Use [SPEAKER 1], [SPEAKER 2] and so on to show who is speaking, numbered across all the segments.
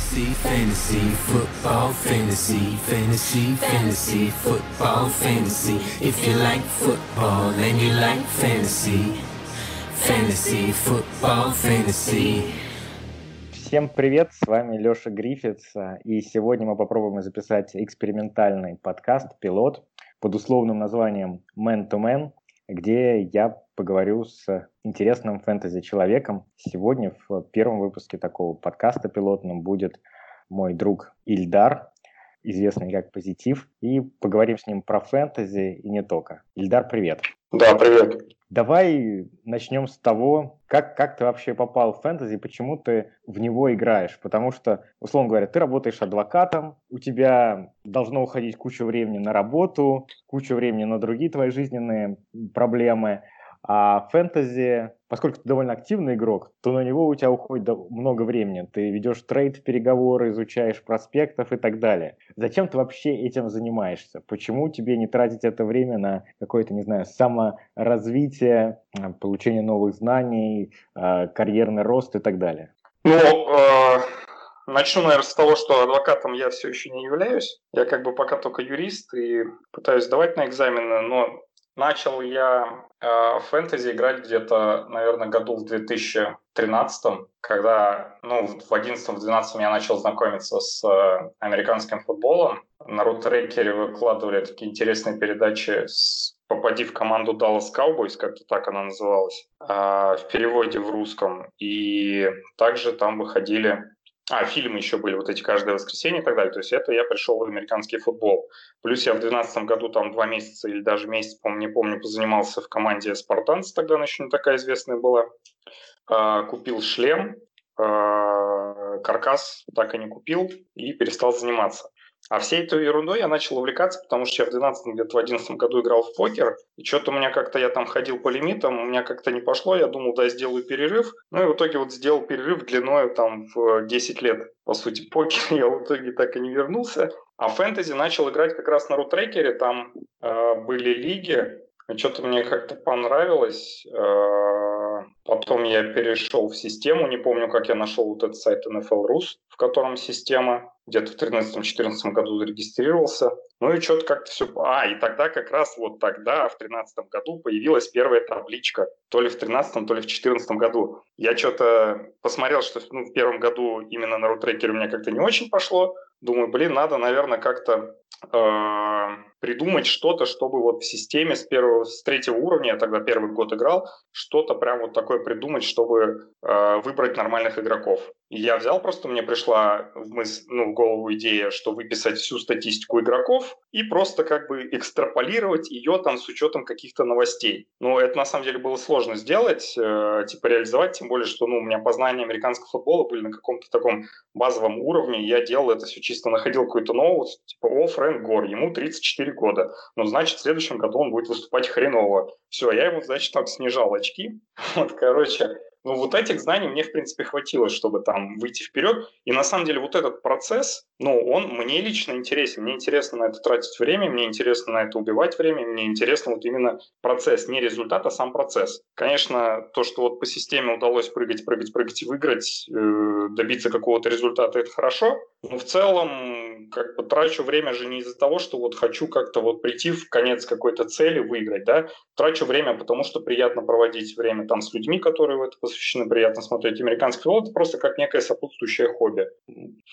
[SPEAKER 1] Fantasy, fantasy, football, fantasy, fantasy, fantasy, football, fantasy. If you like football and you like fantasy, fantasy, football, fantasy.
[SPEAKER 2] Всем привет, с вами Леша Гриффитс, и сегодня мы попробуем записать экспериментальный подкаст «Пилот» под условным названием «Man to Man», где я поговорю с интересным фэнтези-человеком. Сегодня в первом выпуске такого подкаста пилотном будет мой друг Ильдар, известный как Позитив, и поговорим с ним про фэнтези и не только. Ильдар, привет.
[SPEAKER 3] Да, привет.
[SPEAKER 2] Давай начнем с того, как, как ты вообще попал в фэнтези, почему ты в него играешь. Потому что, условно говоря, ты работаешь адвокатом, у тебя должно уходить куча времени на работу, куча времени на другие твои жизненные проблемы. А фэнтези, поскольку ты довольно активный игрок, то на него у тебя уходит много времени. Ты ведешь трейд, переговоры, изучаешь проспектов и так далее. Зачем ты вообще этим занимаешься? Почему тебе не тратить это время на какое-то, не знаю, саморазвитие, а, получение новых знаний, а, карьерный рост и так далее?
[SPEAKER 3] Ну, э, начну, наверное, с того, что адвокатом я все еще не являюсь. Я как бы пока только юрист и пытаюсь сдавать на экзамены, но Начал я э, фэнтези играть где-то, наверное, году в 2013, когда, ну, в 11-12 я начал знакомиться с э, американским футболом. На рутрекере выкладывали такие интересные передачи с «Попади в команду Dallas Cowboys», как-то так она называлась, э, в переводе в русском. И также там выходили а, фильмы еще были, вот эти каждое воскресенье и так далее. То есть это я пришел в американский футбол. Плюс я в 2012 году там два месяца или даже месяц, помню, не помню, позанимался в команде «Спартанцы», тогда она еще не такая известная была. А, купил шлем, а, каркас так и не купил и перестал заниматься. А всей этой ерундой я начал увлекаться, потому что я в 12 где-то в 11 году играл в покер, и что-то у меня как-то, я там ходил по лимитам, у меня как-то не пошло, я думал, да, сделаю перерыв, ну и в итоге вот сделал перерыв длиной там в 10 лет. По сути, покер я в итоге так и не вернулся. А фэнтези начал играть как раз на рутрекере, там э, были лиги, что-то мне как-то понравилось. Э, потом я перешел в систему, не помню, как я нашел вот этот сайт NFL Rus, в котором система где-то в 2013-2014 году зарегистрировался. Ну и что-то как-то все... А, и тогда как раз вот тогда, в 2013 году, появилась первая табличка. То ли в 2013, то ли в 2014 году. Я что-то посмотрел, что ну, в первом году именно на рутрекере у меня как-то не очень пошло. Думаю, блин, надо, наверное, как-то э, придумать что-то, чтобы вот в системе с первого, с третьего уровня, я тогда первый год играл, что-то прям вот такое придумать, чтобы э, выбрать нормальных игроков. И я взял просто, мне пришла в, мыс, ну, в голову идея, что выписать всю статистику игроков и просто как бы экстраполировать ее там с учетом каких-то новостей. Но это на самом деле было сложно сделать, э, типа реализовать, тем более, что ну, у меня познания американского футбола были на каком-то таком базовом уровне, я делал это все чисто, находил какой-то ноут, типа, о, Фрэнк Гор, ему 34 4 года. Но значит, в следующем году он будет выступать хреново. Все, я ему, значит, там снижал очки. Вот, короче, ну, вот этих знаний мне, в принципе, хватило, чтобы там выйти вперед. И на самом деле вот этот процесс, ну, он мне лично интересен. Мне интересно на это тратить время, мне интересно на это убивать время, мне интересно вот именно процесс, не результат, а сам процесс. Конечно, то, что вот по системе удалось прыгать, прыгать, прыгать и выиграть, э, добиться какого-то результата, это хорошо. Но в целом, как бы трачу время же не из-за того, что вот хочу как-то вот прийти в конец какой-то цели, выиграть, да. Трачу время, потому что приятно проводить время там с людьми, которые в это посвящены, приятно смотреть американский футбол. Это просто как некое сопутствующее хобби.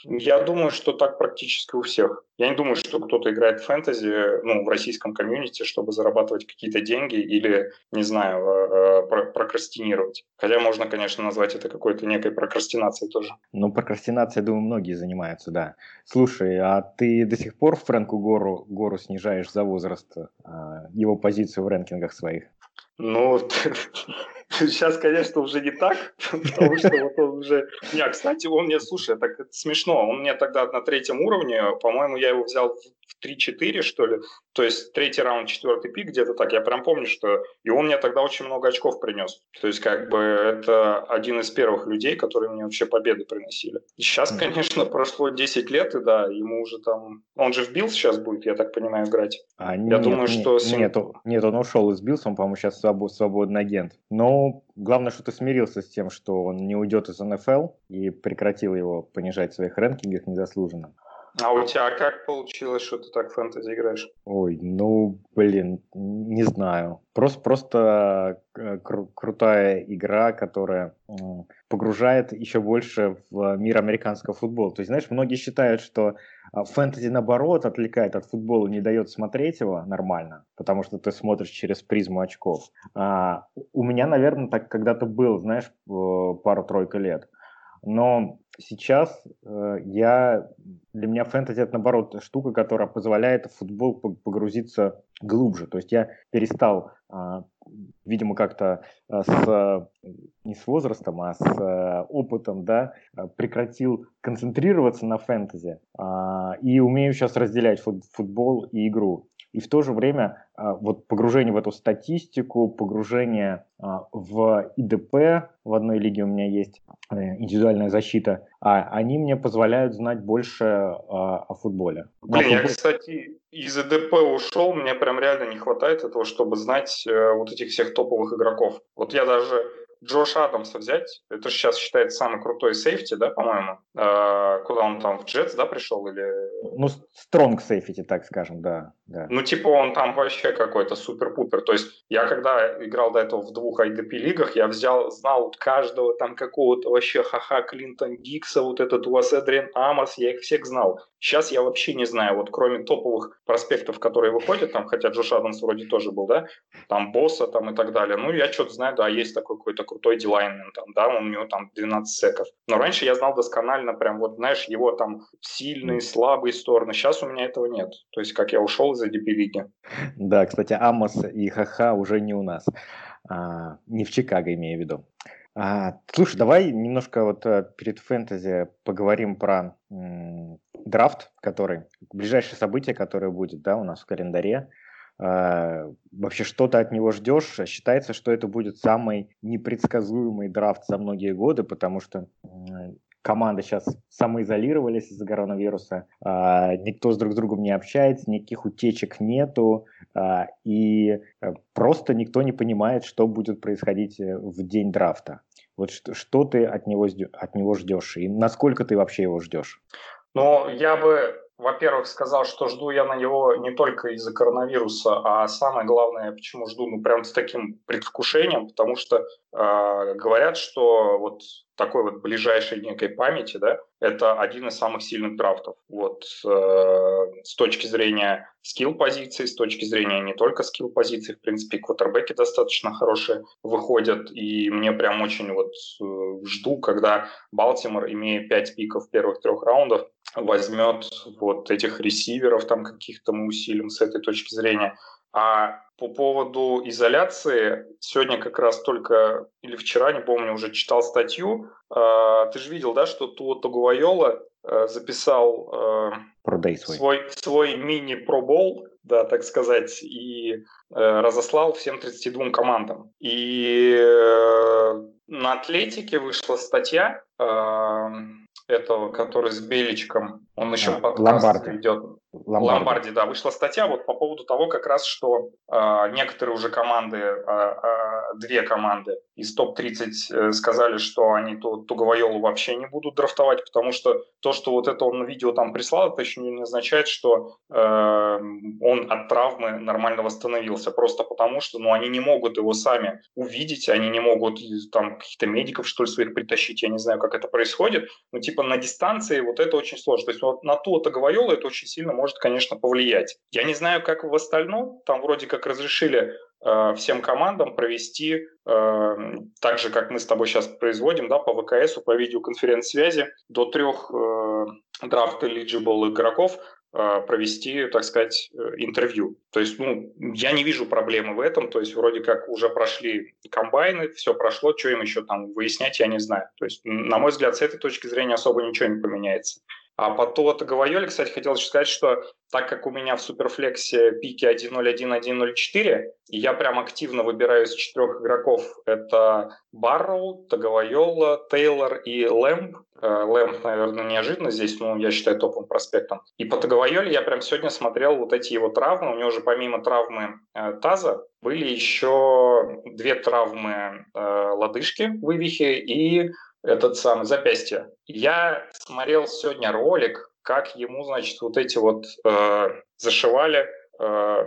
[SPEAKER 3] Я думаю, что так практически у всех. Я не думаю, что кто-то играет в фэнтези, ну, в российском комьюнити, чтобы зарабатывать какие-то деньги или, не знаю, э, э, прокрастинировать. Хотя можно, конечно, назвать это какой-то некой прокрастинацией тоже.
[SPEAKER 2] Ну, прокрастинацией, думаю, многие занимаются, да. Слушай, а ты до сих пор Фрэнку Гору, Гору снижаешь за возраст, а, его позицию в рэнкингах своих?
[SPEAKER 3] Ну, сейчас, конечно, уже не так, потому что вот он уже... Не, кстати, он мне, слушай, так это смешно, он мне тогда на третьем уровне, по-моему, я его взял в 3-4, что ли. То есть третий раунд, четвертый пик, где-то так. Я прям помню, что... И он мне тогда очень много очков принес. То есть как бы это один из первых людей, которые мне вообще победы приносили. Сейчас, конечно, прошло 10 лет, и да, ему уже там... Он же в Билл сейчас будет, я так понимаю, играть.
[SPEAKER 2] А, я нет, думаю, нет, что... Нет, нет, он ушел из Биллс, он, по-моему, сейчас свободный агент. Но главное, что ты смирился с тем, что он не уйдет из НФЛ и прекратил его понижать в своих рэнкингах незаслуженно.
[SPEAKER 3] А у тебя как получилось, что ты так фэнтези играешь?
[SPEAKER 2] Ой, ну, блин, не знаю. Просто, просто э, кру- крутая игра, которая э, погружает еще больше в мир американского футбола. То есть, знаешь, многие считают, что а, фэнтези, наоборот, отвлекает от футбола, не дает смотреть его нормально, потому что ты смотришь через призму очков. А, у меня, наверное, так когда-то был, знаешь, пару-тройку лет. Но сейчас э, я для меня фэнтези это наоборот штука, которая позволяет в футбол погрузиться глубже. То есть я перестал, э, видимо, как-то э, с не с возрастом, а с э, опытом, да, прекратил концентрироваться на фэнтези э, и умею сейчас разделять фут, футбол и игру. И в то же время а, вот погружение в эту статистику, погружение а, в ИДП, в одной лиге у меня есть э, индивидуальная защита, а они мне позволяют знать больше а, о футболе.
[SPEAKER 3] Блин, футбол... я, кстати, из ИДП ушел, мне прям реально не хватает этого, чтобы знать э, вот этих всех топовых игроков. Вот я даже Джош Адамса взять, это же сейчас считается самый крутой сейфти, да, по-моему? А, куда он там, в Джетс, да, пришел или...
[SPEAKER 2] Ну, стронг сейфти, так скажем, да, да.
[SPEAKER 3] Ну, типа он там вообще какой-то супер-пупер. То есть я когда играл до этого в двух IDP-лигах, я взял, знал каждого там какого-то вообще ха-ха Клинтон Дикса, вот этот у вас Эдриан Амос, я их всех знал. Сейчас я вообще не знаю, вот кроме топовых проспектов, которые выходят, там, хотя Джош Адамс вроде тоже был, да, там Босса там и так далее. Ну, я что-то знаю, да, есть такой какой-то крутой дилайнмен, там, да, у него там 12 секов. Но раньше я знал досконально, прям вот, знаешь, его там сильные, слабые стороны. Сейчас у меня этого нет. То есть, как я ушел из ADP-лиги.
[SPEAKER 2] Да, кстати, Амос и Хаха уже не у нас. А, не в Чикаго, имею в виду. А, слушай, давай немножко вот э, перед фэнтези поговорим про м, драфт, который, ближайшее событие, которое будет, да, у нас в календаре. А, вообще, что ты от него ждешь? Считается, что это будет самый непредсказуемый драфт за многие годы, потому что команды сейчас самоизолировались из-за коронавируса, а, никто с друг с другом не общается, никаких утечек нету, а, и э, просто никто не понимает, что будет происходить э, в день драфта. Вот что, что ты от него, от него ждешь и насколько ты вообще его ждешь?
[SPEAKER 3] Ну, я бы во-первых, сказал, что жду я на него не только из-за коронавируса, а самое главное, почему жду, ну, прям с таким предвкушением, потому что э, говорят, что вот такой вот ближайшей некой памяти, да, это один из самых сильных драфтов. Вот э, с точки зрения скилл позиций, с точки зрения не только скилл позиций, в принципе, квотербеки достаточно хорошие выходят, и мне прям очень вот э, жду, когда Балтимор, имея 5 пиков первых трех раундов, возьмет вот этих ресиверов там каких-то мы усилим с этой точки зрения. А по поводу изоляции, сегодня как раз только, или вчера, не помню, уже читал статью. Э, ты же видел, да, что Туо Тогуайола э, записал
[SPEAKER 2] э,
[SPEAKER 3] свой. свой, свой мини-пробол, да, так сказать, и э, разослал всем 32 командам. И на Атлетике вышла статья, э, этого, который с Беличком, он еще а, подкаст Ломбарди. ведет. Ломбарди. Ломбарди, да, вышла статья вот по поводу того, как раз, что э, некоторые уже команды, э, э, две команды из топ-30 э, сказали, что они ту, Туговайолу вообще не будут драфтовать, потому что то, что вот это он видео там прислал, это еще не означает, что э, он от травмы нормально восстановился, просто потому что, ну, они не могут его сами увидеть, они не могут там каких-то медиков, что ли, своих притащить, я не знаю, как это происходит, но типа на дистанции вот это очень сложно. То есть вот на то Таговайола это очень сильно может, конечно, повлиять. Я не знаю, как в остальном, там вроде как разрешили э, всем командам провести э, так же, как мы с тобой сейчас производим, да, по ВКС, по видеоконференц-связи, до трех э, драфт eligible игроков э, провести, так сказать, э, интервью. То есть, ну, я не вижу проблемы в этом, то есть вроде как уже прошли комбайны, все прошло, что им еще там выяснять, я не знаю. То есть, на мой взгляд, с этой точки зрения особо ничего не поменяется. А по Туа Таговайоле, кстати, хотел еще сказать, что так как у меня в Суперфлексе пики 1.01, 1.04, и я прям активно выбираю из четырех игроков, это Барроу, Таговайола, Тейлор и Лэмп. Э, Лэмп, наверное, неожиданно здесь, но я считаю топовым проспектом. И по Таговайоле я прям сегодня смотрел вот эти его травмы. У него же помимо травмы э, таза были еще две травмы э, лодыжки, вывихи и этот самый запястье. Я смотрел сегодня ролик, как ему, значит, вот эти вот э, зашивали э,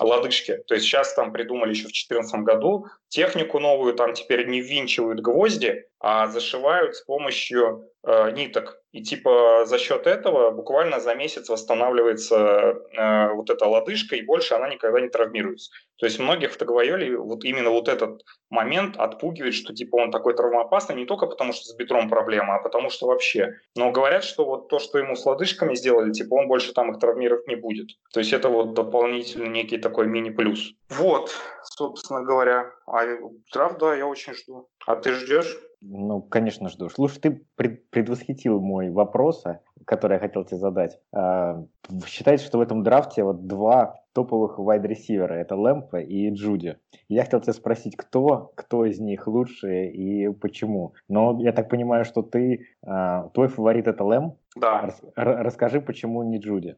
[SPEAKER 3] лодыжки. То есть сейчас там придумали еще в 2014 году технику новую, там теперь не ввинчивают гвозди, а зашивают с помощью э, ниток. И типа за счет этого буквально за месяц восстанавливается э, вот эта лодыжка, и больше она никогда не травмируется. То есть многих в Таговайоле вот именно вот этот момент отпугивает, что типа он такой травмоопасный не только потому, что с бедром проблема, а потому что вообще. Но говорят, что вот то, что ему с лодыжками сделали, типа он больше там их травмировать не будет. То есть это вот дополнительный некий такой мини-плюс. Вот, собственно говоря. А драфт, да, я очень жду. А ты ждешь?
[SPEAKER 2] Ну, конечно, жду. Слушай, ты предвосхитил мой вопрос, а, который я хотел тебе задать. А, считается, что в этом драфте вот два топовых вайд-ресивера. Это Лэмпа и Джуди. Я хотел тебя спросить, кто, кто из них лучше и почему. Но я так понимаю, что ты, а, твой фаворит это Лэм?
[SPEAKER 3] Да.
[SPEAKER 2] расскажи, почему не Джуди?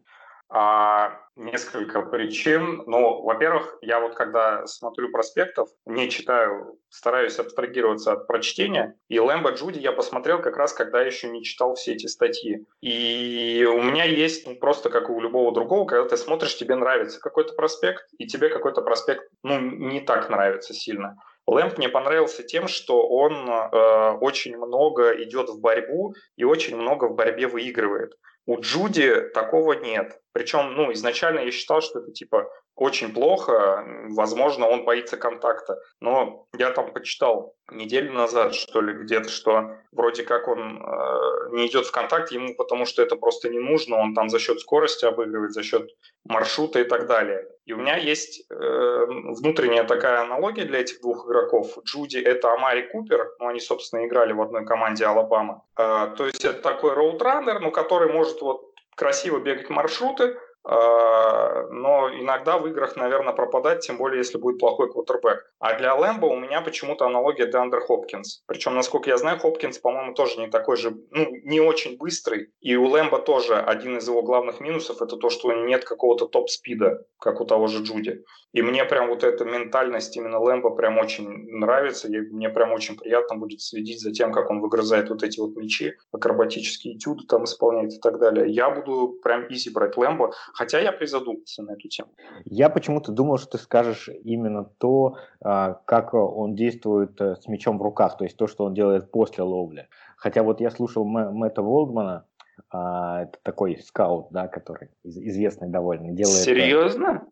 [SPEAKER 3] А, несколько причин. Ну, во-первых, я вот когда смотрю проспектов, не читаю, стараюсь абстрагироваться от прочтения. И Лэмбо Джуди я посмотрел как раз, когда еще не читал все эти статьи. И у меня есть ну, просто как у любого другого, когда ты смотришь, тебе нравится какой-то проспект, и тебе какой-то проспект ну, не так нравится сильно. Лэмп мне понравился тем, что он э, очень много идет в борьбу и очень много в борьбе выигрывает. У Джуди такого нет. Причем, ну, изначально я считал, что это типа очень плохо, возможно, он боится контакта. Но я там почитал неделю назад, что ли, где-то, что вроде как он э, не идет в контакт ему, потому что это просто не нужно, он там за счет скорости обыгрывает, за счет маршрута и так далее. И у меня есть э, внутренняя такая аналогия для этих двух игроков. Джуди — это Амари Купер, ну, они, собственно, играли в одной команде Алабама. Э, то есть это такой роутраннер, ну, который может вот красиво бегать маршруты, но иногда в играх, наверное, пропадать, тем более, если будет плохой квотербек. А для Лэмбо у меня почему-то аналогия Деандер Хопкинс. Причем, насколько я знаю, Хопкинс, по-моему, тоже не такой же, ну, не очень быстрый. И у Лэмбо тоже один из его главных минусов – это то, что нет какого-то топ-спида, как у того же Джуди. И мне прям вот эта ментальность именно Лэмбо прям очень нравится. И мне прям очень приятно будет следить за тем, как он выгрызает вот эти вот мячи, акробатические этюды там исполняет и так далее. Я буду прям изи брать Лэмбо. Хотя я призадумался на эту тему.
[SPEAKER 2] Я почему-то думал, что ты скажешь именно то, а, как он действует э, с мячом в руках, то есть то, что он делает после ловли. Хотя вот я слушал Мэтта Волдмана, а, это такой скаут, да, который известный довольно.
[SPEAKER 3] Делает, э, Серьезно?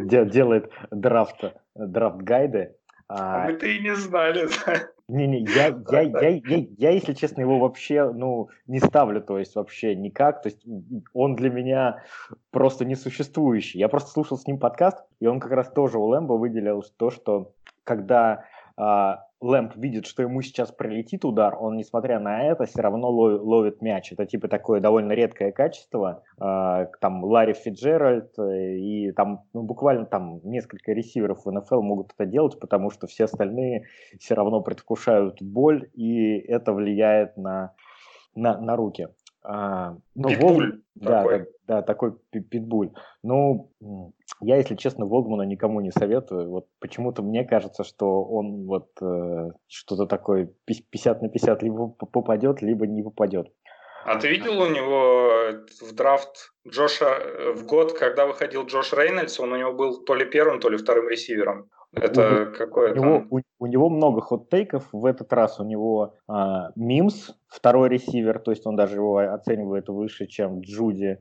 [SPEAKER 2] Делает драфт, драфт гайды.
[SPEAKER 3] А, а мы-то и не знали.
[SPEAKER 2] Не-не, я, я, я, я, я, если честно, его вообще, ну, не ставлю, то есть вообще никак, то есть он для меня просто несуществующий. Я просто слушал с ним подкаст, и он как раз тоже у Лэмбо выделил то, что когда Лэмп видит, что ему сейчас прилетит удар, он, несмотря на это, все равно ловит мяч. Это типа такое довольно редкое качество. А, там Ларри Фиджеральд э, и там ну, буквально там несколько ресиверов в НФЛ могут это делать, потому что все остальные все равно предвкушают боль, и это влияет на, на, на руки.
[SPEAKER 3] А, ну, питбуль
[SPEAKER 2] Волк, такой. Да, да, такой питбуль. Ну, я, если честно, Волгмана никому не советую. Вот почему-то мне кажется, что он вот э, что-то такое 50 на 50 либо попадет, либо не попадет.
[SPEAKER 3] А ты видел у него в драфт Джоша э, в год, когда выходил Джош Рейнольдс, он у него был то ли первым, то ли вторым ресивером. Это у, какое-то...
[SPEAKER 2] У него, у, у него много хот-тейков. В этот раз у него а, Мимс, второй ресивер, то есть он даже его оценивает выше, чем Джуди.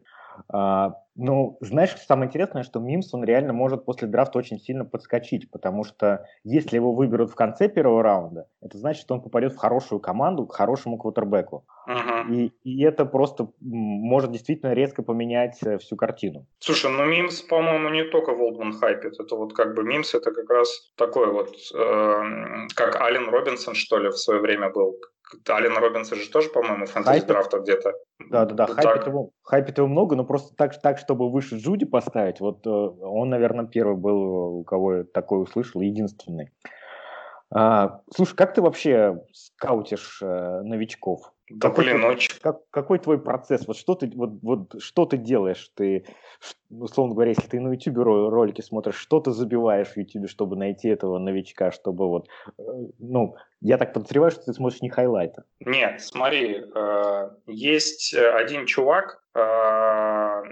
[SPEAKER 2] А, ну, знаешь, самое интересное, что Мимс, он реально может после драфта очень сильно подскочить, потому что если его выберут в конце первого раунда, это значит, что он попадет в хорошую команду, к хорошему квотербеку. Uh-huh. И, и это просто может действительно резко поменять э, всю картину.
[SPEAKER 3] Слушай, ну Мимс, по-моему, не только Волдман хайпит. Это вот как бы Мимс, это как раз такой вот, э, как Ален Робинсон, что ли, в свое время был, Алина Робинса же тоже, по-моему, фэнтези драфта где-то.
[SPEAKER 2] Да-да-да, вот хайпит, его, хайпит его много, но просто так, так, чтобы выше Джуди поставить, вот э, он, наверное, первый был, у кого такое услышал, единственный. А, слушай, как ты вообще скаутишь э, новичков?
[SPEAKER 3] Да какой, блин,
[SPEAKER 2] твой, как, какой твой процесс? Вот что ты, вот, вот, что ты делаешь? Ты, условно говоря, если ты на YouTube ролики смотришь, что ты забиваешь в YouTube, чтобы найти этого новичка, чтобы вот, э, ну, я так подозреваю, что ты смотришь не хайлайты.
[SPEAKER 3] Нет, смотри, э, есть один чувак, э,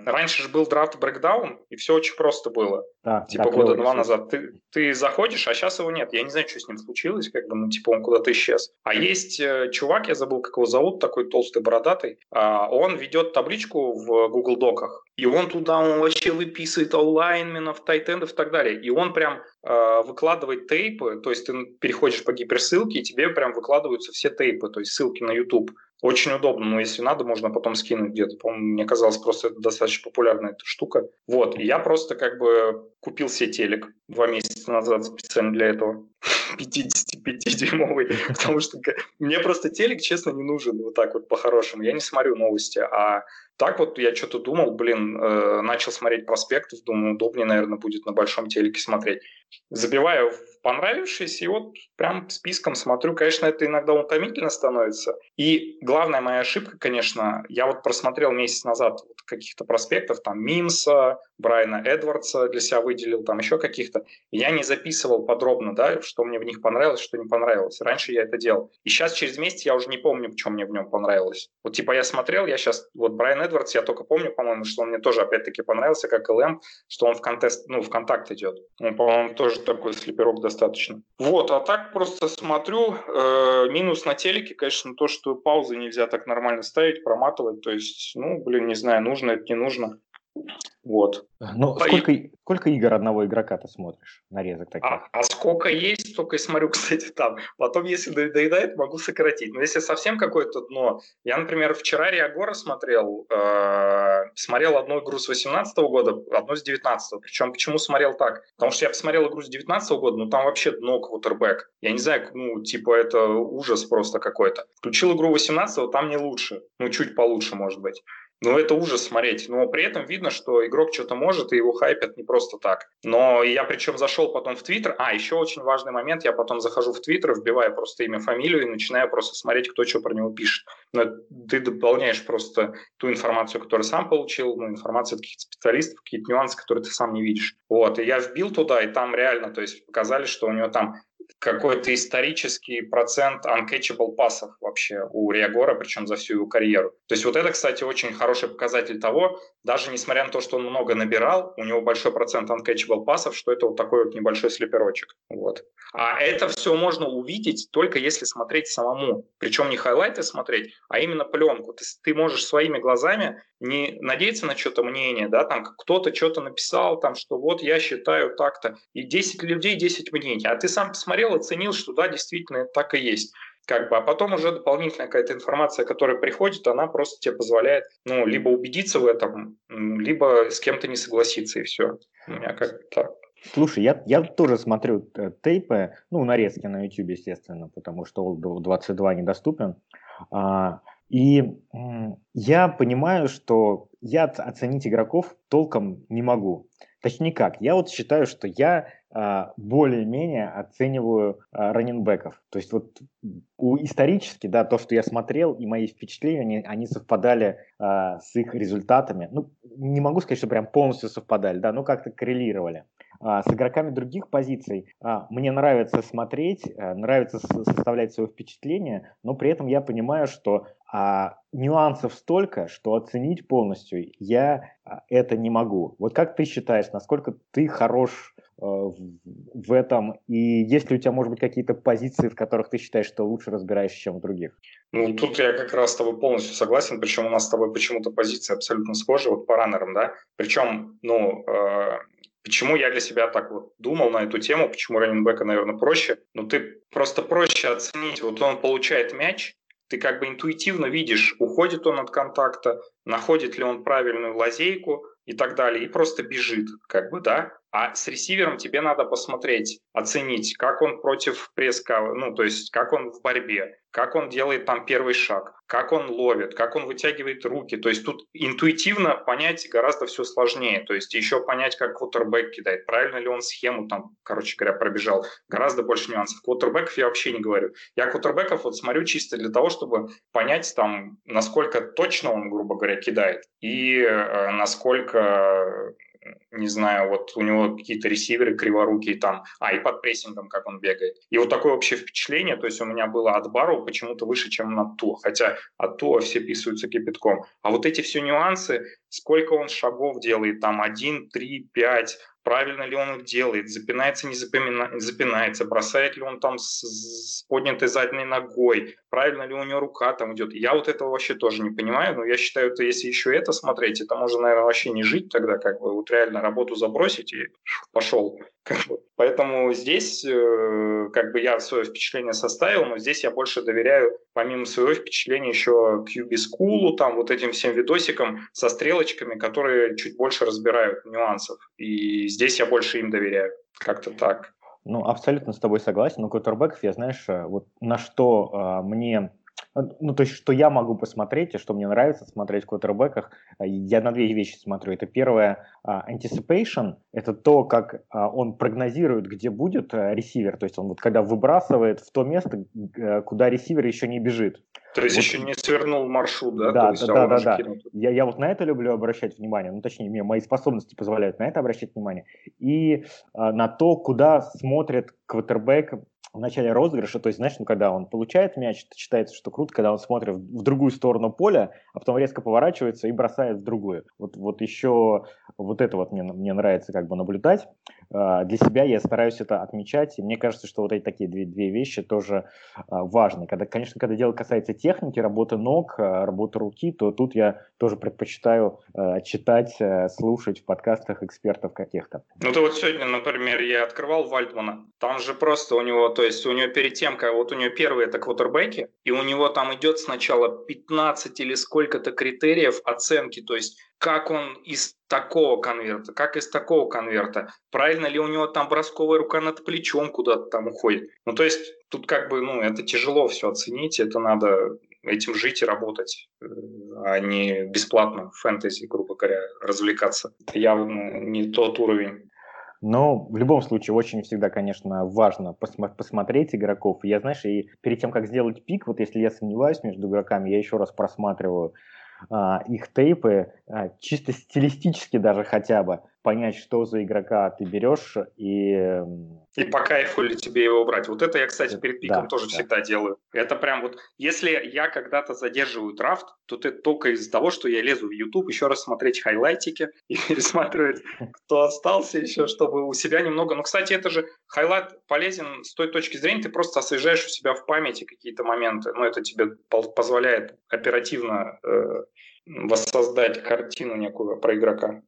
[SPEAKER 3] раньше же был драфт брейкдаун, и все очень просто было. Да, типа да, года два назад. Ты, ты заходишь, а сейчас его нет. Я не знаю, что с ним случилось, как бы, ну, типа он куда-то исчез. А есть чувак, я забыл, как его зовут, такой толстый, бородатый. Он ведет табличку в Google Доках, и он туда, он вообще выписывает онлайнменов, тайтендов и так далее. И он прям э, выкладывает тейпы, то есть ты переходишь по гиперссылке, и тебе прям выкладываются все тейпы, то есть ссылки на YouTube. Очень удобно, но если надо, можно потом скинуть где-то. По-моему, мне казалось, просто это достаточно популярная эта штука. Вот, я просто как бы купил себе телек два месяца назад специально для этого. 55-дюймовый, потому что мне просто телек, честно, не нужен вот так вот по-хорошему. Я не смотрю новости, а так вот я что-то думал, блин, э, начал смотреть проспектов, думаю, удобнее, наверное, будет на большом телеке смотреть. Забиваю в понравившийся, и вот прям списком смотрю. Конечно, это иногда утомительно становится. И главная моя ошибка, конечно, я вот просмотрел месяц назад вот каких-то проспектов, там, Мимса, Брайана Эдвардса для себя выделил, там еще каких-то. Я не записывал подробно, да, что мне в них понравилось, что не понравилось. Раньше я это делал. И сейчас через месяц я уже не помню, что мне в нем понравилось. Вот типа я смотрел, я сейчас, вот Брайан Эдвардс, я только помню, по-моему, что он мне тоже опять-таки понравился, как ЛМ, что он в контест, ну, в контакт идет. Он, по-моему, тоже такой слеперок достаточно. Вот, а так просто смотрю. Э, минус на телеке, конечно, то, что паузы нельзя так нормально ставить, проматывать. То есть, ну, блин, не знаю, нужно это, не нужно. Вот.
[SPEAKER 2] Ну, сколько, сколько игр одного игрока ты смотришь? Нарезок таких?
[SPEAKER 3] А, а сколько есть, столько и смотрю, кстати, там. Потом, если доедает, могу сократить. Но если совсем какое-то дно... Я, например, вчера Риагора смотрел, э, смотрел одну игру с 18 года, одну с 19 Причем почему смотрел так? Потому что я посмотрел игру с 19 года, ну там вообще дно квотербек. Я не знаю, ну, типа это ужас просто какой-то. Включил игру 18 там не лучше. Ну, чуть получше, может быть. Ну, это ужас смотреть. Но при этом видно, что игрок что-то может, и его хайпят не просто так. Но я причем зашел потом в Твиттер. А, еще очень важный момент. Я потом захожу в Твиттер, вбиваю просто имя, фамилию и начинаю просто смотреть, кто что про него пишет. Но ты дополняешь просто ту информацию, которую сам получил, ну, информацию от каких-то специалистов, какие-то нюансы, которые ты сам не видишь. Вот, и я вбил туда, и там реально, то есть показали, что у него там какой-то исторический процент uncatchable пассов вообще у Риагора, причем за всю его карьеру. То есть вот это, кстати, очень хороший показатель того, даже несмотря на то, что он много набирал, у него большой процент uncatchable пассов, что это вот такой вот небольшой слеперочек. Вот. А это все можно увидеть только если смотреть самому. Причем не хайлайты смотреть, а именно пленку. Ты, ты можешь своими глазами не надеяться на что-то мнение, да, там кто-то что-то написал, там, что вот я считаю так-то, и 10 людей, 10 мнений, а ты сам посмотрел, оценил, что да, действительно так и есть. Как бы, а потом уже дополнительная какая-то информация, которая приходит, она просто тебе позволяет, ну, либо убедиться в этом, либо с кем-то не согласиться, и все. У меня как так.
[SPEAKER 2] Слушай, я, я тоже смотрю э, тейпы, ну, нарезки на YouTube, естественно, потому что Old 22 недоступен. А, и я понимаю, что я оценить игроков толком не могу. Точнее как, я вот считаю, что я более-менее оцениваю а, раненбеков. То есть вот у, исторически, да, то, что я смотрел, и мои впечатления, они, они совпадали а, с их результатами. Ну, не могу сказать, что прям полностью совпадали, да, но как-то коррелировали. А, с игроками других позиций а, мне нравится смотреть, а, нравится составлять свое впечатление, но при этом я понимаю, что а, нюансов столько, что оценить полностью я а, это не могу. Вот как ты считаешь, насколько ты хорош в, в этом, и есть ли у тебя, может быть, какие-то позиции, в которых ты считаешь, что лучше разбираешься, чем в других?
[SPEAKER 3] Ну, тут я как раз с тобой полностью согласен, причем у нас с тобой почему-то позиции абсолютно схожи, вот по раннерам, да, причем, ну, э, Почему я для себя так вот думал на эту тему, почему раненбека, наверное, проще? Ну, ты просто проще оценить. Вот он получает мяч, ты как бы интуитивно видишь, уходит он от контакта, находит ли он правильную лазейку и так далее, и просто бежит, как бы, да. А с ресивером тебе надо посмотреть, оценить, как он против преска, ну, то есть как он в борьбе, как он делает там первый шаг, как он ловит, как он вытягивает руки. То есть тут интуитивно понять гораздо все сложнее. То есть еще понять, как квотербек кидает, правильно ли он схему там, короче говоря, пробежал. Гораздо больше нюансов. Квотербеков я вообще не говорю. Я квотербеков вот смотрю чисто для того, чтобы понять там, насколько точно он, грубо говоря, кидает и э, насколько не знаю, вот у него какие-то ресиверы криворукие там, а и под прессингом, как он бегает. И вот такое общее впечатление, то есть у меня было от Бару почему-то выше, чем на Ту, хотя от Туа все писаются кипятком. А вот эти все нюансы, сколько он шагов делает, там 1, 3, 5, правильно ли он их делает, запинается, не запомина... запинается, бросает ли он там с, с поднятой задней ногой, правильно ли у него рука там идет. Я вот этого вообще тоже не понимаю, но я считаю, что если еще это смотреть, это можно, наверное, вообще не жить тогда, как бы вот реально работу забросить и пошел. Как бы. Поэтому здесь э, как бы я свое впечатление составил, но здесь я больше доверяю, помимо своего впечатления, еще QB School, там вот этим всем видосикам со стрелочками, которые чуть больше разбирают нюансов. И здесь я больше им доверяю. Как-то так.
[SPEAKER 2] Ну, абсолютно с тобой согласен. У квотербеков я, знаешь, э, вот на что э, мне ну, то есть, что я могу посмотреть и что мне нравится смотреть в квотербеках, э, я на две вещи смотрю. Это первое, uh, anticipation, это то, как он прогнозирует, где будет ресивер, то есть он вот когда выбрасывает в то место, куда ресивер еще не бежит.
[SPEAKER 3] То есть вот, еще не свернул маршрут, да?
[SPEAKER 2] Да,
[SPEAKER 3] есть,
[SPEAKER 2] да, да, да. да. Я, я вот на это люблю обращать внимание, ну, точнее, мне мои способности позволяют на это обращать внимание, и на то, куда смотрит квотербек в начале розыгрыша, то есть, знаешь, ну, когда он получает мяч, это считается, что круто, когда он смотрит в другую сторону поля, а потом резко поворачивается и бросает в другую. Вот, вот еще вот это вот мне, мне нравится как бы наблюдать. А, для себя я стараюсь это отмечать, и мне кажется, что вот эти такие две, две вещи тоже а, важны. Когда, конечно, когда дело касается техники, работы ног, а, работы руки, то тут я тоже предпочитаю читать, слушать в подкастах экспертов каких-то.
[SPEAKER 3] Ну, то вот сегодня, например, я открывал Вальтмана, там же просто у него то есть у него перед тем, как вот у него первые это квотербеки, и у него там идет сначала 15 или сколько-то критериев оценки, то есть как он из такого конверта, как из такого конверта, правильно ли у него там бросковая рука над плечом куда-то там уходит. Ну, то есть тут как бы, ну, это тяжело все оценить, это надо этим жить и работать, э, а не бесплатно в фэнтези, грубо говоря, развлекаться. Это явно не тот уровень.
[SPEAKER 2] Но в любом случае очень всегда, конечно, важно посмо- посмотреть игроков. Я, знаешь, и перед тем, как сделать пик, вот если я сомневаюсь между игроками, я еще раз просматриваю их тейпы, а, чисто стилистически даже хотя бы, понять, что за игрока ты берешь и...
[SPEAKER 3] И по кайфу ли тебе его брать. Вот это я, кстати, перед пиком да, тоже да. всегда делаю. Это прям вот, если я когда-то задерживаю драфт, то это только из-за того, что я лезу в YouTube, еще раз смотреть хайлайтики и пересматривать, кто остался еще, чтобы у себя немного... Ну, кстати, это же хайлайт полезен с той точки зрения, ты просто освежаешь у себя в памяти какие-то моменты. Ну, это тебе позволяет оперативно э, воссоздать картину некую про игрока.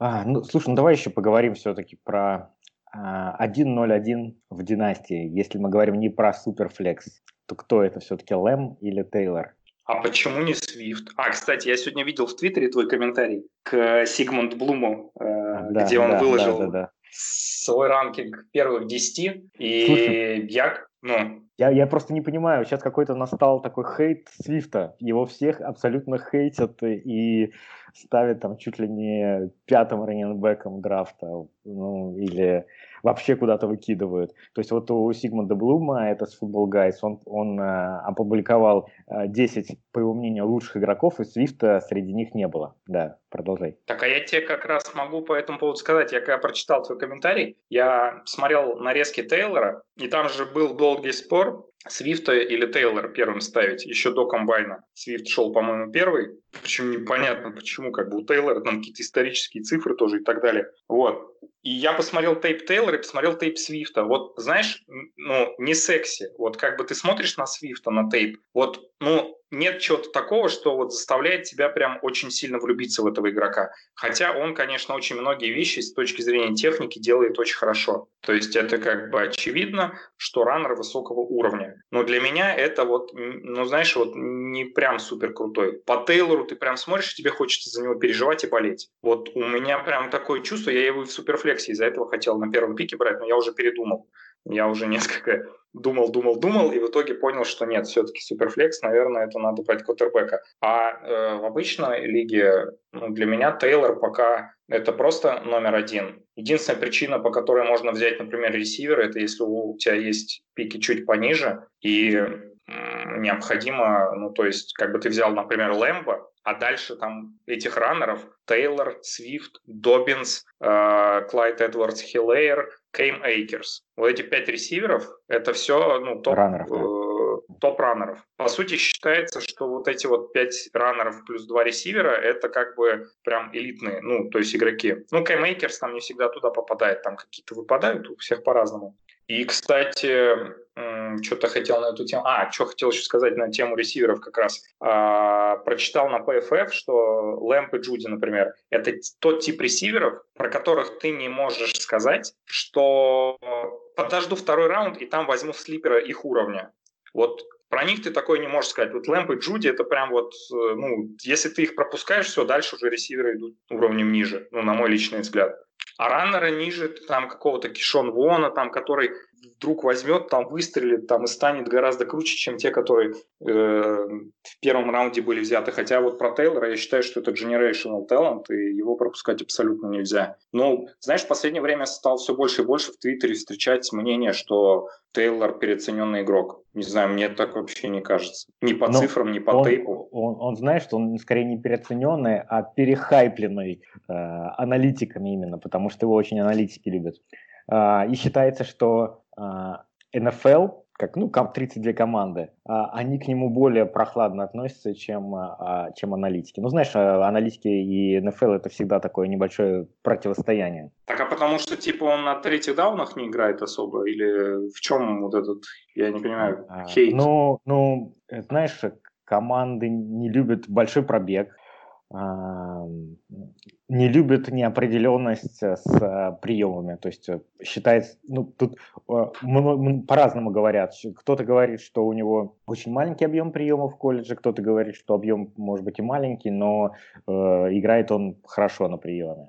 [SPEAKER 2] А, ну, слушай, ну давай еще поговорим все-таки про а, 1.0.1 в династии. Если мы говорим не про Суперфлекс, то кто это все-таки, Лэм или Тейлор?
[SPEAKER 3] А почему не Свифт? А, кстати, я сегодня видел в Твиттере твой комментарий к Сигмунд Блуму, э, да, где он да, выложил да, да, да. свой ранкинг первых 10. И Слушай, я, ну,
[SPEAKER 2] я, я просто не понимаю, сейчас какой-то настал такой хейт Свифта. Его всех абсолютно хейтят и ставят там чуть ли не пятым раненбеком драфта. Ну, или вообще куда-то выкидывают. То есть вот у Сигмунда Блума, это с Football Guys, он, он э, опубликовал э, 10, по его мнению, лучших игроков, и Свифта среди них не было. Да, продолжай.
[SPEAKER 3] Так, а я тебе как раз могу по этому поводу сказать. Я когда прочитал твой комментарий, я смотрел нарезки Тейлора, и там же был долгий спор, Свифта или Тейлора первым ставить, еще до комбайна. Свифт шел, по-моему, первый. Причем непонятно, почему, как бы у Тейлора там какие-то исторические цифры тоже и так далее. Вот. И я посмотрел тейп Тейлора и посмотрел тейп Свифта. Вот, знаешь, ну, не секси. Вот как бы ты смотришь на Свифта, на тейп, вот, ну, нет чего-то такого, что вот заставляет тебя прям очень сильно влюбиться в этого игрока. Хотя он, конечно, очень многие вещи с точки зрения техники делает очень хорошо. То есть это как бы очевидно, что раннер высокого уровня. Но для меня это вот, ну знаешь, вот не прям прям супер крутой. По Тейлору ты прям смотришь, тебе хочется за него переживать и болеть. Вот у меня прям такое чувство, я его в суперфлексе из-за этого хотел на первом пике брать, но я уже передумал. Я уже несколько думал, думал, думал, и в итоге понял, что нет, все-таки superflex, наверное, это надо брать квотербека. А э, в обычной лиге ну, для меня Тейлор пока это просто номер один. Единственная причина, по которой можно взять, например, ресивера, это если у тебя есть пики чуть пониже, и необходимо, ну, то есть, как бы ты взял, например, Лэмба, а дальше там этих раннеров Тейлор, Свифт, Доббинс, э, Клайд Эдвардс Хиллейр, Кэм Эйкерс. Вот эти пять ресиверов, это все ну, топ, раннеров, да. э, топ-раннеров. По сути, считается, что вот эти вот пять раннеров плюс два ресивера, это как бы прям элитные, ну, то есть игроки. Ну, Кэм Эйкерс там не всегда туда попадает, там какие-то выпадают, у всех по-разному. И, кстати, что-то хотел на эту тему. А, что хотел еще сказать на тему ресиверов как раз. А, прочитал на PFF, что Лэмб и Джуди, например, это тот тип ресиверов, про которых ты не можешь сказать, что подожду второй раунд и там возьму слипера их уровня. Вот про них ты такой не можешь сказать. Вот Лэмб и Джуди это прям вот, э, ну, если ты их пропускаешь, все, дальше уже ресиверы идут уровнем ниже, ну, на мой личный взгляд. А раннеры ниже там какого-то Кишон Вона, там, который вдруг возьмет, там выстрелит, там и станет гораздо круче, чем те, которые э, в первом раунде были взяты. Хотя вот про Тейлора я считаю, что это generational talent, и его пропускать абсолютно нельзя. Но, знаешь, в последнее время стал все больше и больше в Твиттере встречать мнение, что Тейлор переоцененный игрок. Не знаю, мне так вообще не кажется. Ни по Но цифрам, ни по
[SPEAKER 2] он,
[SPEAKER 3] тейпу.
[SPEAKER 2] Он, он, он знает, что он скорее не переоцененный, а перехайпленный э, аналитиками именно, потому что его очень аналитики любят. Э, и считается, что НФЛ, а, как, ну, 32 команды, а, они к нему более прохладно относятся, чем, а, чем аналитики. Ну, знаешь, аналитики и НФЛ это всегда такое небольшое противостояние.
[SPEAKER 3] Так, а потому что, типа, он на третьих даунах не играет особо? Или в чем вот этот, я не понимаю, хейт?
[SPEAKER 2] Ну, ну, знаешь, команды не любят большой пробег, не любят неопределенность э, с э, приемами. То есть э, считается, ну, тут по-разному говорят. Кто-то говорит, что у него очень маленький объем приемов в колледже, кто-то говорит, что объем может быть и маленький, но э, играет он хорошо на приеме. А,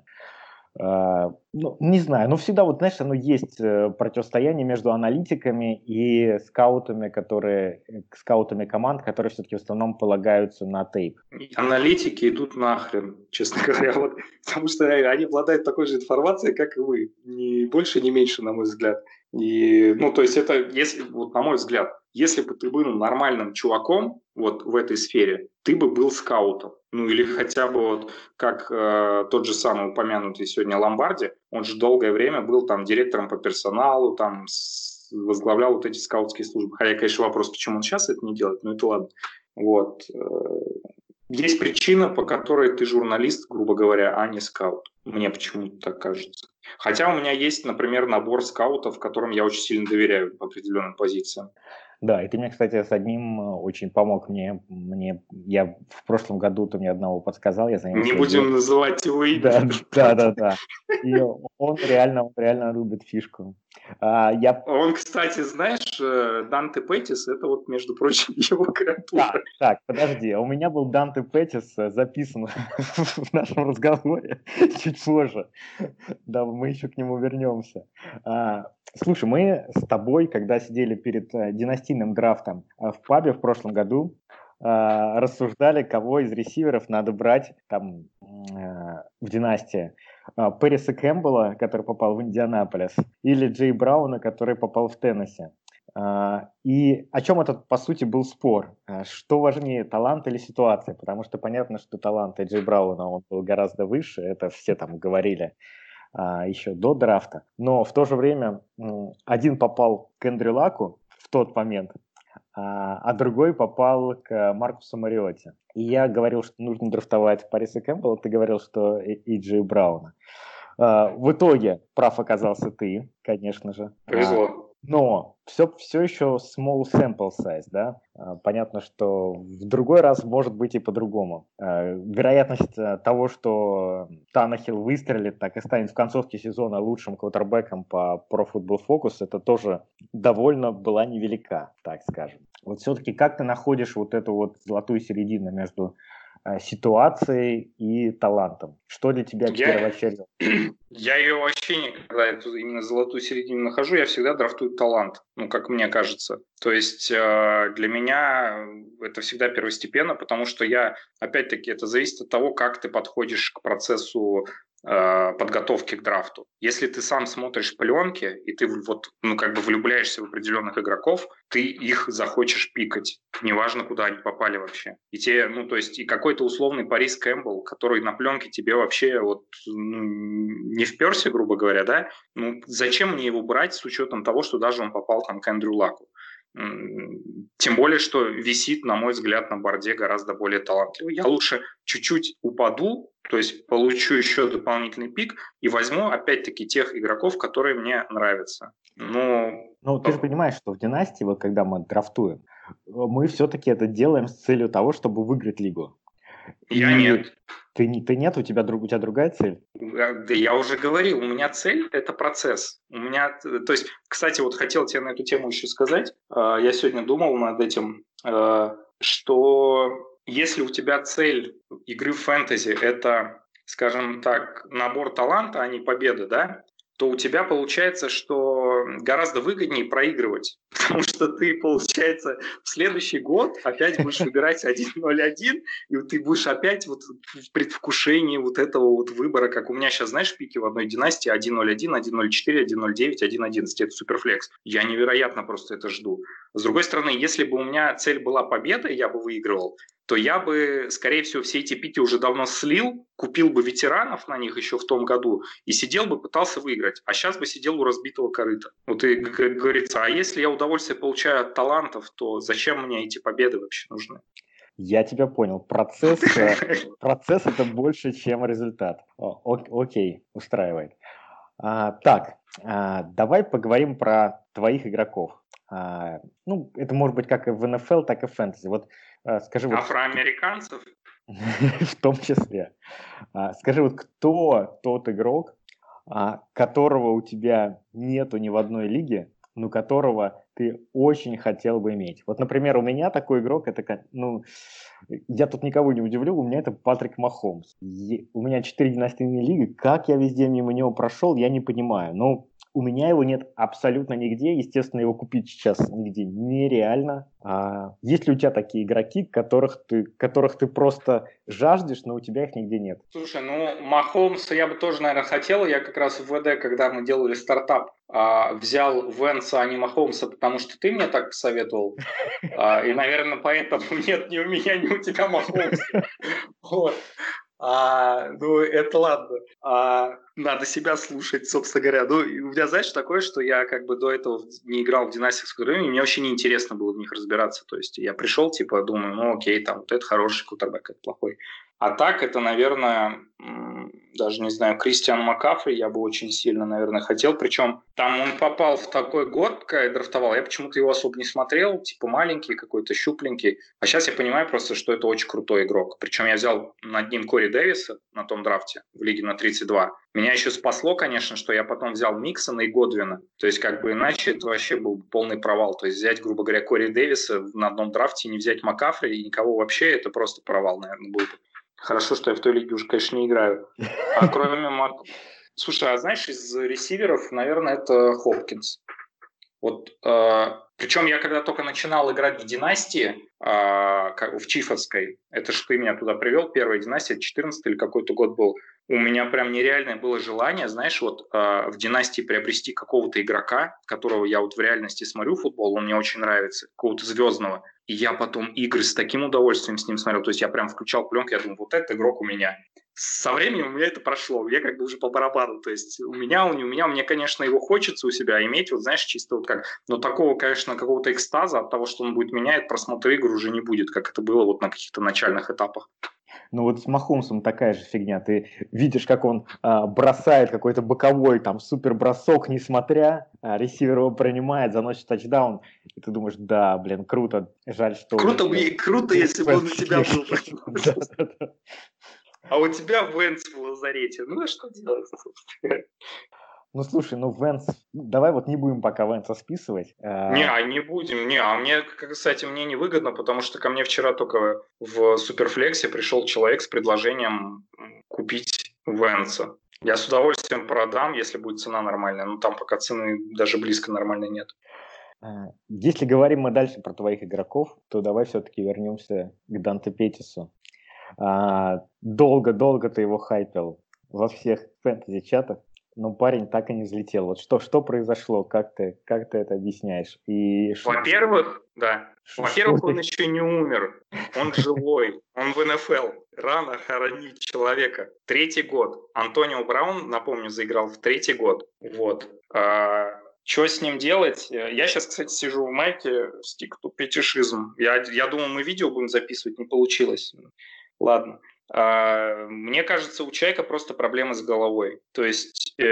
[SPEAKER 2] ну, не знаю, но всегда вот, знаешь, оно есть э, противостояние между аналитиками и скаутами, которые, э, скаутами команд, которые все-таки в основном полагаются на тейп.
[SPEAKER 3] Аналитики идут нахрен, честно говоря, вот, потому что они обладают такой же информацией, как и вы, ни больше, ни меньше, на мой взгляд. И, ну, то есть это, если, вот, на мой взгляд, если бы ты был нормальным чуваком вот в этой сфере, ты бы был скаутом. Ну или хотя бы вот как э, тот же самый упомянутый сегодня Ломбарди, он же долгое время был там директором по персоналу, там возглавлял вот эти скаутские службы. Хотя, конечно, вопрос, почему он сейчас это не делает, но это ладно. Вот. Э, есть причина, по которой ты журналист, грубо говоря, а не скаут. Мне почему-то так кажется. Хотя у меня есть, например, набор скаутов, которым я очень сильно доверяю по определенным позициям.
[SPEAKER 2] Да, и ты мне, кстати, с одним э, очень помог мне. мне я в прошлом году ты мне одного подсказал, я
[SPEAKER 3] занялся. Не будем делом. называть его имя.
[SPEAKER 2] Да, да, да, да. И он реально, он реально любит фишку.
[SPEAKER 3] А, я... Он, кстати, знаешь, э, Данте Петис, это вот, между прочим, его креатура.
[SPEAKER 2] Так, так, подожди, у меня был Данте Петис э, записан в нашем разговоре чуть позже. Да, мы еще к нему вернемся. А, Слушай, мы с тобой, когда сидели перед э, династийным драфтом э, в пабе в прошлом году, э, рассуждали, кого из ресиверов надо брать там в династии. Перриса Кэмпбелла, который попал в Индианаполис, или Джей Брауна, который попал в Теннесси. И о чем этот, по сути, был спор? Что важнее, талант или ситуация? Потому что понятно, что талант Джей Брауна он был гораздо выше, это все там говорили а, еще до драфта. Но в то же время один попал к Эндрю Лаку в тот момент, а, а другой попал к Маркусу Мариотти. И я говорил, что нужно драфтовать Париса Кэмпбелла, ты говорил, что и Джей Брауна. А, в итоге прав оказался ты, конечно же.
[SPEAKER 3] Повезло.
[SPEAKER 2] Но все, все еще small sample size, да? А, понятно, что в другой раз может быть и по-другому. А, вероятность э, того, что Танахил выстрелит, так и станет в концовке сезона лучшим квотербеком по Pro Football Focus, это тоже довольно была невелика, так скажем. Вот все-таки как ты находишь вот эту вот золотую середину между Э, ситуацией и талантом? Что для тебя я, первоочередно?
[SPEAKER 3] Я ее вообще никогда эту именно золотую середину нахожу, я всегда драфтую талант, ну, как мне кажется. То есть э, для меня это всегда первостепенно, потому что я, опять-таки, это зависит от того, как ты подходишь к процессу Э, подготовки к драфту. Если ты сам смотришь пленки, и ты вот, ну, как бы влюбляешься в определенных игроков, ты их захочешь пикать, неважно, куда они попали вообще. И те, ну, то есть, и какой-то условный Парис Кэмпбелл, который на пленке тебе вообще вот ну, не вперся, грубо говоря, да, ну, зачем мне его брать с учетом того, что даже он попал там к Эндрю Лаку? Тем более, что висит, на мой взгляд, на борде гораздо более талантливый. Я лучше чуть-чуть упаду, то есть получу еще дополнительный пик и возьму опять-таки тех игроков, которые мне нравятся. Но...
[SPEAKER 2] Ну, ты же понимаешь, что в династии, вот когда мы драфтуем, мы все-таки это делаем с целью того, чтобы выиграть лигу.
[SPEAKER 3] Я и нет.
[SPEAKER 2] Ты, ты нет, у тебя, друг, у тебя другая цель?
[SPEAKER 3] Да я уже говорил, у меня цель – это процесс. У меня, то есть, кстати, вот хотел тебе на эту тему еще сказать. А, я сегодня думал над этим, а, что если у тебя цель игры в фэнтези – это, скажем так, набор таланта, а не победа, да, то у тебя получается, что гораздо выгоднее проигрывать, потому что ты, получается, в следующий год опять будешь выбирать 1-0-1, и ты будешь опять вот в предвкушении вот этого вот выбора, как у меня сейчас, знаешь, пики в одной династии 1-0-1, 1-0-4, 1-0-9, 1-11, это суперфлекс. Я невероятно просто это жду. С другой стороны, если бы у меня цель была победа, я бы выигрывал, то я бы, скорее всего, все эти пики уже давно слил, купил бы ветеранов на них еще в том году и сидел бы, пытался выиграть. А сейчас бы сидел у разбитого корыта. Вот и говорится, а если я удовольствие получаю от талантов, то зачем мне эти победы вообще нужны?
[SPEAKER 2] Я тебя понял. Процесс, э, процесс это больше, чем результат. О, окей, устраивает. А, так, а, давай поговорим про твоих игроков. А, ну, это может быть как и в НФЛ, так и в фэнтези. Вот
[SPEAKER 3] скажи, вот... Афроамериканцев?
[SPEAKER 2] В том числе. А, скажи, вот кто тот игрок, а, которого у тебя нету ни в одной лиге, но которого ты очень хотел бы иметь. Вот, например, у меня такой игрок, это, ну, я тут никого не удивлю, у меня это Патрик Махомс. У меня 4 династийные лиги, как я везде мимо него прошел, я не понимаю. Ну, у меня его нет абсолютно нигде. Естественно, его купить сейчас нигде нереально. А есть ли у тебя такие игроки, которых ты, которых ты просто жаждешь, но у тебя их нигде нет?
[SPEAKER 3] Слушай, ну, Махомса я бы тоже, наверное, хотел. Я как раз в ВД, когда мы делали стартап, а, взял Венса, а не Махомса, потому что ты мне так посоветовал. А, и, наверное, поэтому нет ни у меня, ни у тебя Махомса. Вот. А, ну, это ладно. А, надо себя слушать, собственно говоря. Ну, у меня, знаешь, такое, что я как бы до этого не играл в династиях с и мне вообще не интересно было в них разбираться. То есть я пришел, типа, думаю, ну, окей, там, вот это хороший кутербэк, это плохой. А так это, наверное, даже не знаю, Кристиан Макафри я бы очень сильно, наверное, хотел. Причем там он попал в такой год, когда я драфтовал. Я почему-то его особо не смотрел, типа маленький, какой-то щупленький. А сейчас я понимаю просто, что это очень крутой игрок. Причем я взял над ним Кори Дэвиса на том драфте в лиге на 32. Меня еще спасло, конечно, что я потом взял Миксона и Годвина. То есть, как бы иначе это вообще был полный провал. То есть, взять, грубо говоря, Кори Дэвиса на одном драфте не взять Макафри и никого вообще, это просто провал, наверное, бы. Хорошо, что я в той лиге уже, конечно, не играю. А кроме Мак... Слушай, а знаешь, из ресиверов, наверное, это Хопкинс. Вот, э, причем я когда только начинал играть в династии, э, в Чифовской, это же ты меня туда привел, первая династия, 14 или какой-то год был, у меня прям нереальное было желание, знаешь, вот э, в династии приобрести какого-то игрока, которого я вот в реальности смотрю футбол, он мне очень нравится, какого-то звездного, и я потом игры с таким удовольствием с ним смотрел. То есть я прям включал пленку, я думаю, вот этот игрок у меня. Со временем у меня это прошло. Я как бы уже по барабану. То есть у меня, у не у меня, мне, конечно, его хочется у себя иметь, вот знаешь, чисто вот как. Но такого, конечно, какого-то экстаза от того, что он будет менять, просмотр игр уже не будет, как это было вот на каких-то начальных этапах.
[SPEAKER 2] Ну вот с Махомсом такая же фигня. Ты видишь, как он а, бросает какой-то боковой там супер бросок, несмотря, а, ресивер его принимает, заносит тачдаун, и ты думаешь, да, блин, круто, жаль, что...
[SPEAKER 3] Круто, бы, круто если бы он у тебя был. А у тебя Венс в лазарете. Ну, а что делать,
[SPEAKER 2] Ну, слушай, ну, Венс... Давай вот не будем пока Венса списывать.
[SPEAKER 3] А не, а не будем. Не, а мне, кстати, мне невыгодно, потому что ко мне вчера только в Суперфлексе пришел человек с предложением купить Венса. Я с удовольствием продам, если будет цена нормальная. Но там пока цены даже близко нормальной нет.
[SPEAKER 2] А, если говорим мы дальше про твоих игроков, то давай все-таки вернемся к Данте Петису. А, долго-долго ты его хайпил во всех фэнтези-чатах но парень так и не взлетел. Вот что, что произошло? Как ты, как ты это объясняешь?
[SPEAKER 3] И Во-первых, да. Во-первых, он еще не умер. Он живой. Он в НФЛ. Рано хоронить человека. Третий год. Антонио Браун, напомню, заиграл в третий год. Вот. А, что с ним делать? Я сейчас, кстати, сижу в майке стик to петишизм. Я, я думал, мы видео будем записывать, не получилось. Ладно. А, мне кажется, у человека просто проблемы с головой. То есть э,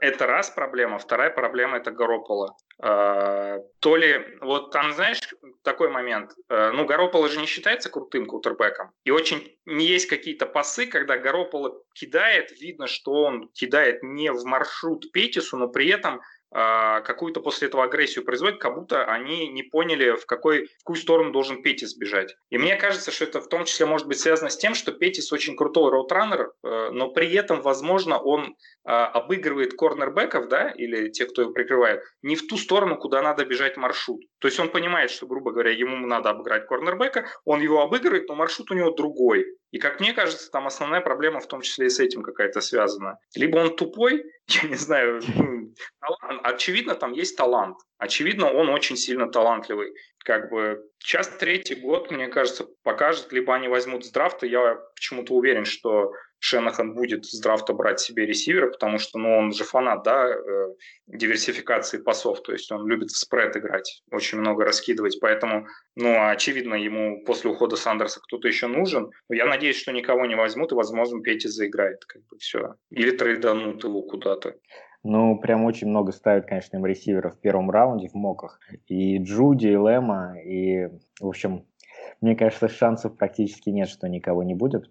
[SPEAKER 3] это раз проблема, вторая проблема это Горопола. Э, то ли, вот там, знаешь, такой момент, э, ну, Горопола же не считается крутым кутербеком, и очень есть какие-то пасы, когда Горопола кидает, видно, что он кидает не в маршрут Петису, но при этом а, какую-то после этого агрессию производят, как будто они не поняли, в, какой, в какую сторону должен Петис бежать. И мне кажется, что это в том числе может быть связано с тем, что Петис очень крутой роутраннер, э, но при этом, возможно, он а, обыгрывает корнербеков, да, или тех, кто его прикрывает, не в ту сторону, куда надо бежать маршрут. То есть он понимает, что, грубо говоря, ему надо обыграть корнербека, он его обыгрывает, но маршрут у него другой. И как мне кажется, там основная проблема в том числе и с этим какая-то связана. Либо он тупой, я не знаю, ну, очевидно, там есть талант. Очевидно, он очень сильно талантливый. Как бы сейчас третий год, мне кажется, покажет, либо они возьмут с драфта. Я почему-то уверен, что Шенахан будет с драфта брать себе ресивера, потому что ну, он же фанат да, э, диверсификации пасов, то есть он любит в спред играть, очень много раскидывать, поэтому, ну, очевидно, ему после ухода Сандерса кто-то еще нужен. Но я надеюсь, что никого не возьмут, и, возможно, Петти заиграет, как бы все. Или трейданут его куда-то.
[SPEAKER 2] Ну, прям очень много ставят, конечно, им ресиверов в первом раунде в моках. И Джуди, и Лэма, и, в общем, мне кажется, шансов практически нет, что никого не будет.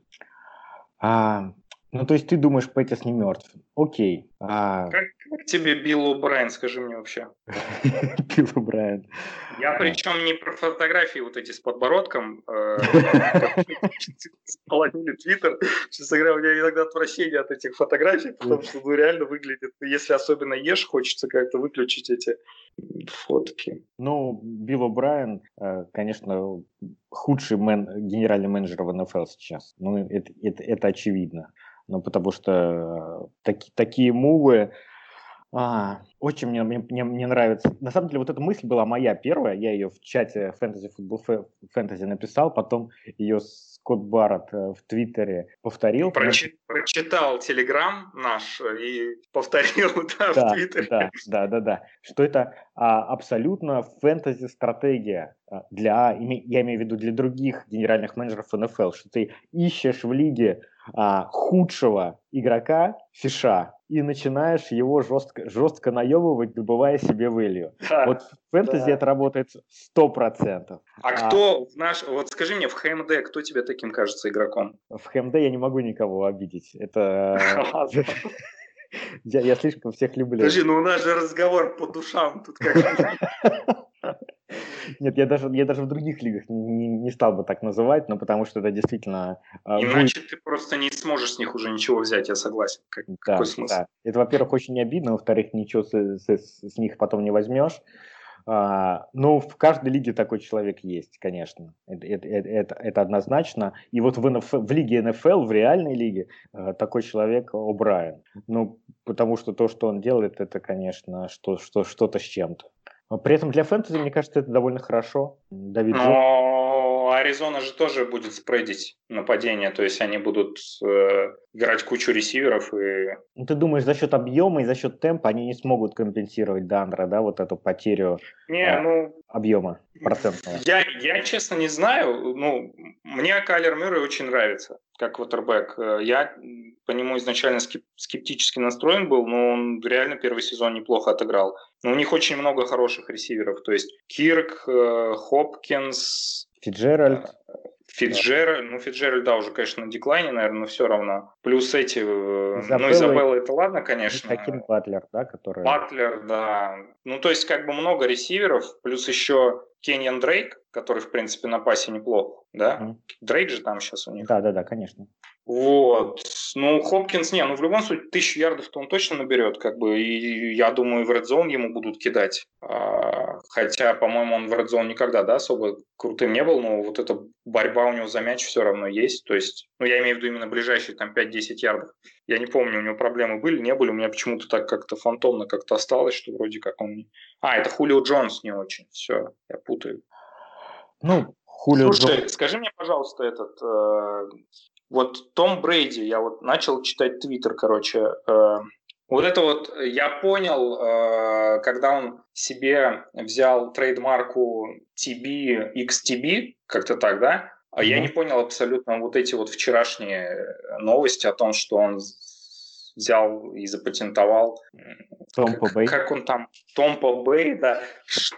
[SPEAKER 2] А, ну, то есть ты думаешь, Пэтис не мертв. Окей.
[SPEAKER 3] А... Как, как тебе Билл Брайан, скажи мне вообще?
[SPEAKER 2] Билл Брайан.
[SPEAKER 3] Я причем не про фотографии вот эти с подбородком. Э, полонили Твиттер. Честно говоря, у меня иногда отвращение от этих фотографий, потому что ну, реально выглядит, если особенно ешь, хочется как-то выключить эти фотки.
[SPEAKER 2] Ну, Билл Брайан, э, конечно, худший мен, генеральный менеджер в НФЛ сейчас. Ну, это, это, это очевидно ну, потому что э, таки, такие мувы, а, очень мне, мне, мне, нравится. На самом деле, вот эта мысль была моя первая. Я ее в чате Fantasy Football Fantasy написал, потом ее Скотт Барретт э, в Твиттере повторил.
[SPEAKER 3] Прочи, прочитал Телеграм наш и повторил да,
[SPEAKER 2] да,
[SPEAKER 3] в Твиттере.
[SPEAKER 2] Да, да, да, да. Что это а, абсолютно фэнтези-стратегия а, для, я имею в виду для других генеральных менеджеров НФЛ, что ты ищешь в лиге а, худшего игрока фиша и начинаешь его жестко, жестко наебывать, добывая себе value. Да, вот в фэнтези да. это работает сто процентов.
[SPEAKER 3] А, а кто в наш... Вот скажи мне, в ХМД кто тебе таким кажется игроком?
[SPEAKER 2] В ХМД я не могу никого обидеть. Это... Я, я слишком всех люблю.
[SPEAKER 3] Подожди, ну у нас же разговор по душам. Тут как
[SPEAKER 2] Нет, я даже, я даже в других лигах не, не стал бы так называть, но потому что это действительно...
[SPEAKER 3] А, Иначе будет... ты просто не сможешь с них уже ничего взять, я согласен. Как, да, какой смысл? Да.
[SPEAKER 2] Это, во-первых, очень обидно, во-вторых, ничего с, с, с них потом не возьмешь. А, ну, в каждой лиге такой человек есть, конечно. Это, это, это, это однозначно. И вот в, НФ, в лиге НФЛ, в реальной лиге, а, такой человек О'Брайен. Ну, потому что то, что он делает, это, конечно, что, что, что-то с чем-то. При этом для фэнтези, мне кажется, это довольно хорошо.
[SPEAKER 3] Давид Но Аризона же тоже будет спредить нападение, то есть они будут э, играть кучу ресиверов. И...
[SPEAKER 2] Ну, ты думаешь, за счет объема и за счет темпа они не смогут компенсировать Дандра, да, вот эту потерю?
[SPEAKER 3] Не, а, ну,
[SPEAKER 2] объема процентного?
[SPEAKER 3] Я, я честно не знаю. Ну, мне Кайлер Мюррей очень нравится как квотербек. Я по нему изначально скептически настроен был, но он реально первый сезон неплохо отыграл. Но у них очень много хороших ресиверов. То есть Кирк, э, Хопкинс,
[SPEAKER 2] Фиджеральд.
[SPEAKER 3] Фиджеральд, ну Фиджеральд, да, уже, конечно, на деклайне, наверное, но все равно. Плюс эти, Изабелла, ну Изабелла это ладно, конечно.
[SPEAKER 2] Таким Батлер, да, который...
[SPEAKER 3] Батлер, да. Ну, то есть, как бы много ресиверов, плюс еще Кеньян Дрейк, который, в принципе, на пасе неплохо, да? Mm. Дрейк же там сейчас у них.
[SPEAKER 2] Да, да, да, конечно.
[SPEAKER 3] Вот. Ну, Хопкинс, не, ну в любом случае, тысячу ярдов-то он точно наберет, как бы, и я думаю, в Red Zone ему будут кидать. А, хотя, по-моему, он в Red Zone никогда, да, особо крутым не был, но вот эта борьба у него за мяч все равно есть. То есть, ну, я имею в виду именно ближайшие там 5-10 ярдов. Я не помню, у него проблемы были, не были, у меня почему-то так как-то фантомно как-то осталось, что вроде как он... А, это Хулио Джонс не очень, все, я путаю.
[SPEAKER 2] Ну, Хулио
[SPEAKER 3] Слушай, Джонс... скажи мне, пожалуйста, этот... Э, вот Том Брейди, я вот начал читать твиттер, короче, э, вот это вот я понял, э, когда он себе взял трейдмарку TB XTB, как-то так, да? А я не понял абсолютно вот эти вот вчерашние новости о том, что он взял и запатентовал.
[SPEAKER 2] Томпа Бэй.
[SPEAKER 3] Как он там? Томпа Бэй, да.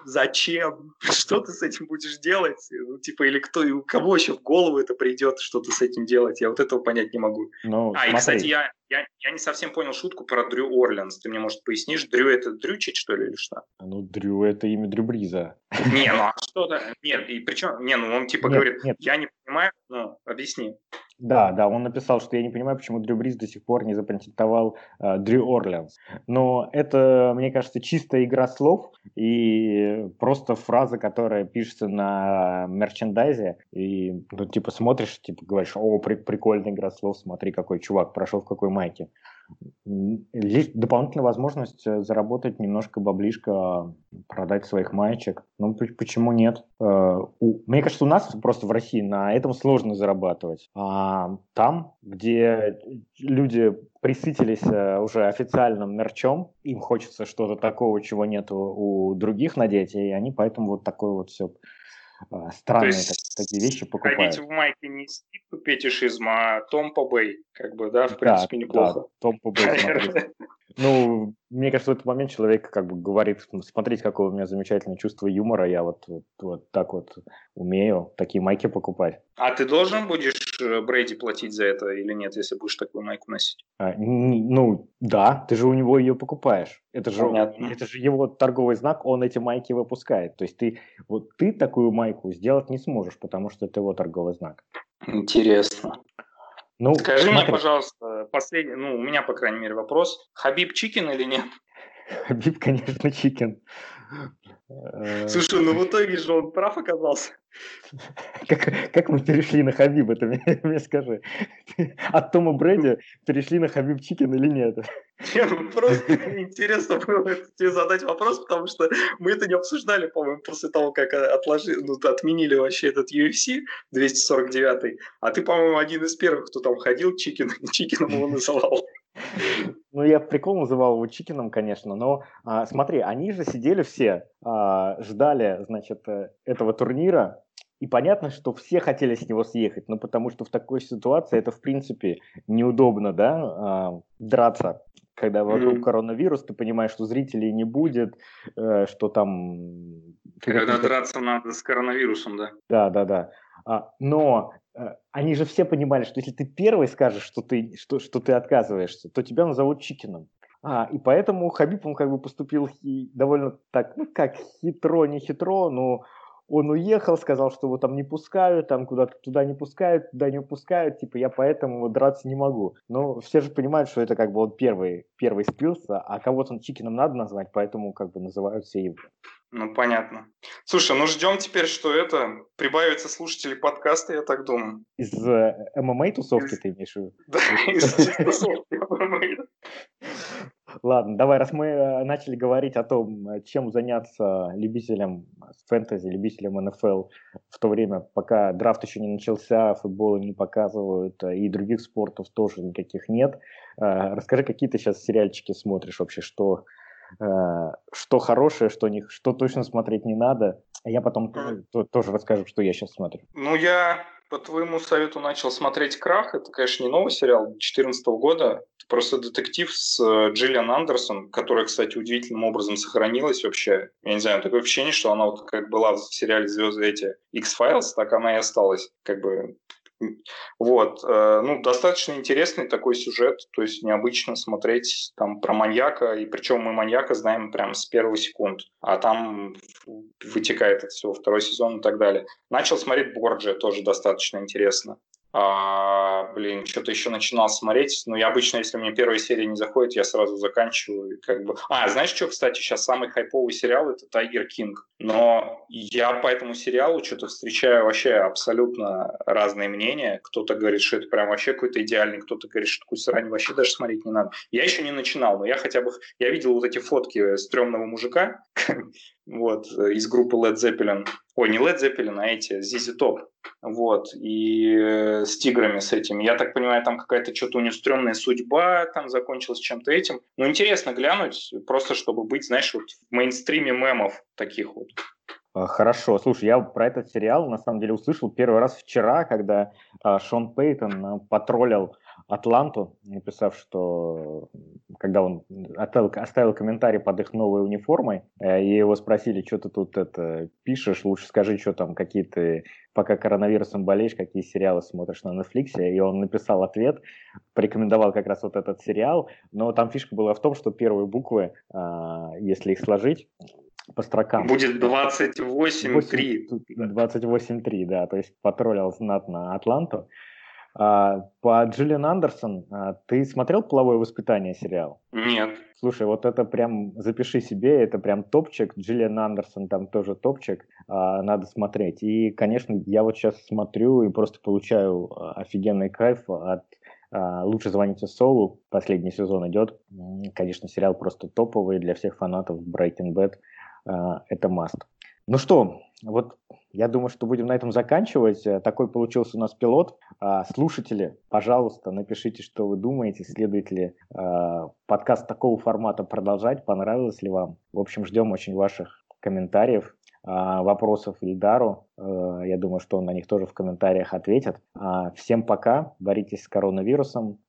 [SPEAKER 3] Зачем? Что ты с этим будешь делать? Ну, типа, или кто, у кого еще в голову это придет, что ты с этим делать? Я вот этого понять не могу.
[SPEAKER 2] Ну,
[SPEAKER 3] а, смотри. и, кстати, я, я, я не совсем понял шутку про Дрю Орлянс. Ты мне, может, пояснишь, Дрю это Дрючич, что ли, или что?
[SPEAKER 2] Ну, Дрю это имя Дрю Бриза.
[SPEAKER 3] Не, ну а что-то... Нет, и причем... Не, ну он типа нет, говорит, нет. я не понимаю, ну, объясни.
[SPEAKER 2] Да, да, он написал, что я не понимаю, почему Дрю Бриз до сих пор не запатентовал э, Дрю Орлеанс. Но это, мне кажется, чистая игра слов и просто фраза, которая пишется на мерчендайзе. И, ну, типа, смотришь, типа, говоришь, о, при прикольная игра слов, смотри, какой чувак прошел в какой майке. Есть дополнительная возможность э, заработать немножко баблишка, продать своих маечек. Ну, почему нет? Э, мне кажется, у нас просто в России на этом сложно зарабатывать. А там, где люди присытились э, уже официальным мерчом, им хочется что-то такого, чего нет у других надеть, и они поэтому вот такое вот все странные есть, так, такие вещи покупают.
[SPEAKER 3] Ходить в майке не стип фетишизм, а Том Побей, как бы, да, в принципе, да, неплохо. Да,
[SPEAKER 2] Том Побей, Ну, мне кажется, в этот момент человек как бы говорит, смотрите, какое у меня замечательное чувство юмора, я вот, вот, вот так вот умею такие майки покупать.
[SPEAKER 3] А ты должен будешь э, Брейди платить за это или нет, если будешь такую майку носить?
[SPEAKER 2] А, ну, да, ты же у него ее покупаешь. Это же, это же его торговый знак, он эти майки выпускает. То есть ты, вот ты такую майку сделать не сможешь, потому что это его торговый знак.
[SPEAKER 3] Интересно. Ну, Скажи смотри. мне, пожалуйста, последний, ну, у меня, по крайней мере, вопрос. Хабиб chicken или нет?
[SPEAKER 2] Хабиб, конечно, chicken.
[SPEAKER 3] Э, Слушай, ну в итоге же он прав оказался.
[SPEAKER 2] Как, как мы перешли на Хабиба, ты мне, мне скажи. От Тома Брэди перешли на Хабиб chicken или нет?
[SPEAKER 3] Нет, ну просто интересно было тебе задать вопрос, потому что мы это не обсуждали, по-моему, после того, как отложили, ну, отменили вообще этот UFC 249, а ты, по-моему, один из первых, кто там ходил, Чикен, Чикеном его называл.
[SPEAKER 2] Ну, я прикол называл его Чикином, конечно, но а, смотри, они же сидели все, а, ждали, значит, э, этого турнира, и понятно, что все хотели с него съехать, ну, потому что в такой ситуации это, в принципе, неудобно, да, а, драться когда вокруг mm-hmm. коронавирус, ты понимаешь, что зрителей не будет, э, что там...
[SPEAKER 3] Когда драться надо с коронавирусом, да.
[SPEAKER 2] Да, да, да. А, но они же все понимали, что если ты первый скажешь, что ты, что, что ты отказываешься, то тебя назовут Чикином. А, и поэтому Хабиб, он как бы поступил довольно так, ну как, хитро, не хитро, но он уехал, сказал, что его там не пускают, там куда-то туда не пускают, туда не пускают, типа я поэтому драться не могу. Но все же понимают, что это как бы он первый, первый спился, а кого-то он Чикином надо назвать, поэтому как бы называют все его.
[SPEAKER 3] Ну, понятно. Слушай, ну ждем теперь, что это, прибавится слушателей подкаста, я так думаю.
[SPEAKER 2] Из э, ММА тусовки из... ты имеешь в виду?
[SPEAKER 3] Да, из тусовки ММА.
[SPEAKER 2] Ладно, давай, раз мы э, начали говорить о том, э, чем заняться любителям фэнтези, любителям НФЛ в то время, пока драфт еще не начался, футбол не показывают, и других спортов тоже никаких нет. Расскажи, какие ты сейчас сериальчики смотришь вообще, что, что хорошее, что, не, что точно смотреть не надо. Я потом тоже расскажу, что я сейчас смотрю.
[SPEAKER 3] Ну, я по твоему совету начал смотреть «Крах». Это, конечно, не новый сериал 2014 года. Это просто детектив с э, Джиллиан Андерсон, которая, кстати, удивительным образом сохранилась вообще. Я не знаю, такое ощущение, что она вот как была в сериале «Звезды» эти X-Files, так она и осталась. Как бы вот, э, ну, достаточно интересный такой сюжет, то есть необычно смотреть там про маньяка, и причем мы маньяка знаем прям с первых секунд, а там вытекает это все второй сезон и так далее. Начал смотреть Борджи, тоже достаточно интересно. А, блин, что-то еще начинал смотреть. Но я обычно, если мне первая серия не заходит, я сразу заканчиваю. Как бы... А, знаешь что, кстати, сейчас самый хайповый сериал – это «Тайгер Кинг». Но я по этому сериалу что-то встречаю вообще абсолютно разные мнения. Кто-то говорит, что это прям вообще какой-то идеальный, кто-то говорит, что такую срань вообще даже смотреть не надо. Я еще не начинал, но я хотя бы... Я видел вот эти фотки стрёмного мужика, вот, из группы Led Zeppelin. Ой, не Led Zeppelin, а эти, ZZ Top. Вот, и э, с тиграми с этим. Я так понимаю, там какая-то что-то у нее стрёмная судьба там закончилась чем-то этим. Но интересно глянуть, просто чтобы быть, знаешь, вот в мейнстриме мемов таких вот.
[SPEAKER 2] А, хорошо, слушай, я про этот сериал на самом деле услышал первый раз вчера, когда а, Шон Пейтон а, потроллил Атланту, написав, что когда он оставил, оставил комментарий под их новой униформой, э, и его спросили, что ты тут это пишешь, лучше скажи, что там, какие ты, пока коронавирусом болеешь, какие сериалы смотришь на Netflix, и он написал ответ, порекомендовал как раз вот этот сериал, но там фишка была в том, что первые буквы, а, если их сложить, по строкам.
[SPEAKER 3] Будет 28-3.
[SPEAKER 2] 28-3, да, то есть потроллил знатно Атланту. А, по Джиллиан Андерсон, а, ты смотрел «Половое воспитание» сериал?
[SPEAKER 3] Нет.
[SPEAKER 2] Слушай, вот это прям, запиши себе, это прям топчик. Джиллиан Андерсон там тоже топчик, а, надо смотреть. И, конечно, я вот сейчас смотрю и просто получаю офигенный кайф от «Лучше звоните Солу», последний сезон идет. Конечно, сериал просто топовый для всех фанатов Breaking Bad. Это must. Ну что, вот я думаю, что будем на этом заканчивать. Такой получился у нас пилот. А, слушатели, пожалуйста, напишите, что вы думаете, следует ли а, подкаст такого формата продолжать, понравилось ли вам. В общем, ждем очень ваших комментариев, а, вопросов Ильдару. Я думаю, что он на них тоже в комментариях ответит. Всем пока, боритесь с коронавирусом,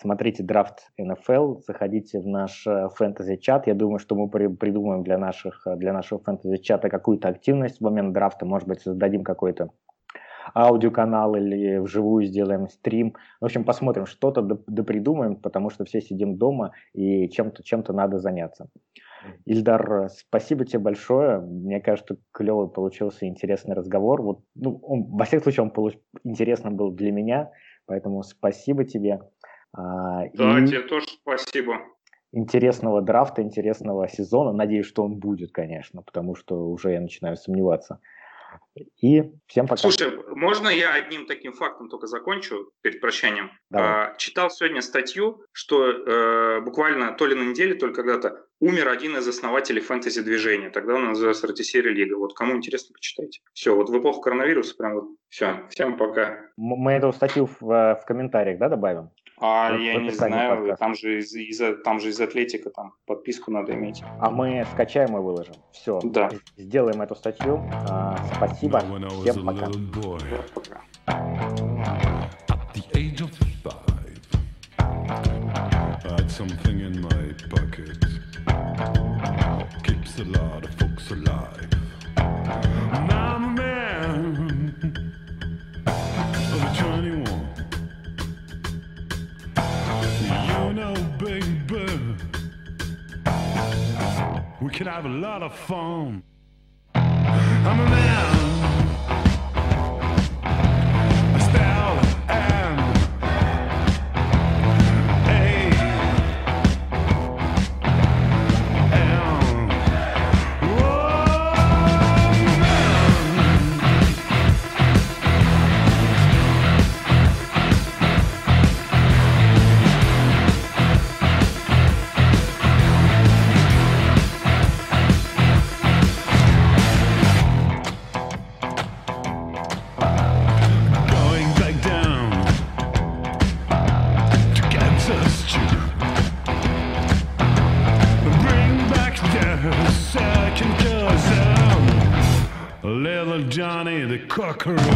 [SPEAKER 2] смотрите драфт NFL, заходите в наш э, фэнтези-чат. Я думаю, что мы придумаем для, наших, для нашего фэнтези-чата какую-то активность в момент драфта. Может быть, создадим какой-то аудиоканал или вживую сделаем стрим. В общем, посмотрим, что-то допридумаем, потому что все сидим дома и чем-то чем надо заняться. Ильдар, спасибо тебе большое. Мне кажется, клевый получился интересный разговор. Вот, ну, он, во всяком случае, он получ... интересным был для меня, поэтому спасибо тебе.
[SPEAKER 3] А, да, и тебе тоже спасибо.
[SPEAKER 2] Интересного драфта, интересного сезона. Надеюсь, что он будет, конечно, потому что уже я начинаю сомневаться. И всем пока.
[SPEAKER 3] Слушай, можно я одним таким фактом только закончу перед прощанием? А, читал сегодня статью, что э, буквально то ли на неделе, то ли когда-то умер один из основателей фэнтези-движения. Тогда он назывался Ратисерия Лига. Вот кому интересно, почитайте. Все, вот в эпоху коронавируса прям вот все. Всем пока.
[SPEAKER 2] Мы эту статью в, э, в комментариях, да, добавим?
[SPEAKER 3] А я не знаю, там же, из, из, там же из Атлетика там подписку надо иметь.
[SPEAKER 2] А мы скачаем и выложим. Все.
[SPEAKER 3] Да.
[SPEAKER 2] Сделаем эту статью. А, спасибо. Всем пока. something in my pocket keeps a lot of folks alive. We can have a lot of fun. I'm a man.
[SPEAKER 4] cockroach.